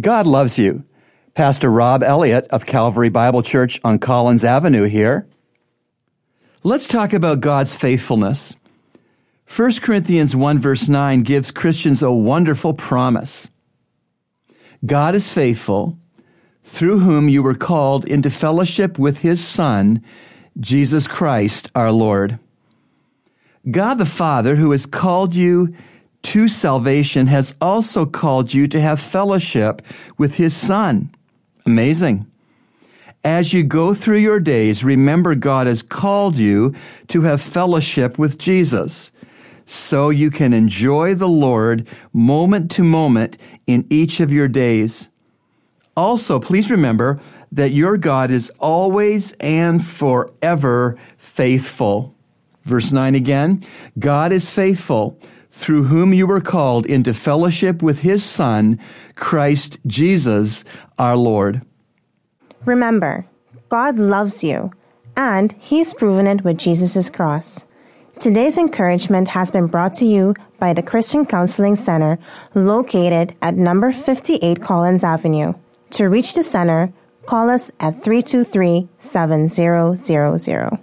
God loves you. Pastor Rob Elliott of Calvary Bible Church on Collins Avenue here. Let's talk about God's faithfulness. 1 Corinthians 1 verse 9 gives Christians a wonderful promise. God is faithful, through whom you were called into fellowship with his Son, Jesus Christ our Lord. God the Father, who has called you to salvation, has also called you to have fellowship with his Son. Amazing. As you go through your days, remember God has called you to have fellowship with Jesus so you can enjoy the Lord moment to moment in each of your days. Also, please remember that your God is always and forever faithful. Verse 9 again God is faithful, through whom you were called into fellowship with his Son, Christ Jesus our Lord. Remember, God loves you, and he's proven it with Jesus' cross. Today's encouragement has been brought to you by the Christian Counseling Center located at number 58 Collins Avenue. To reach the center, call us at 323 7000.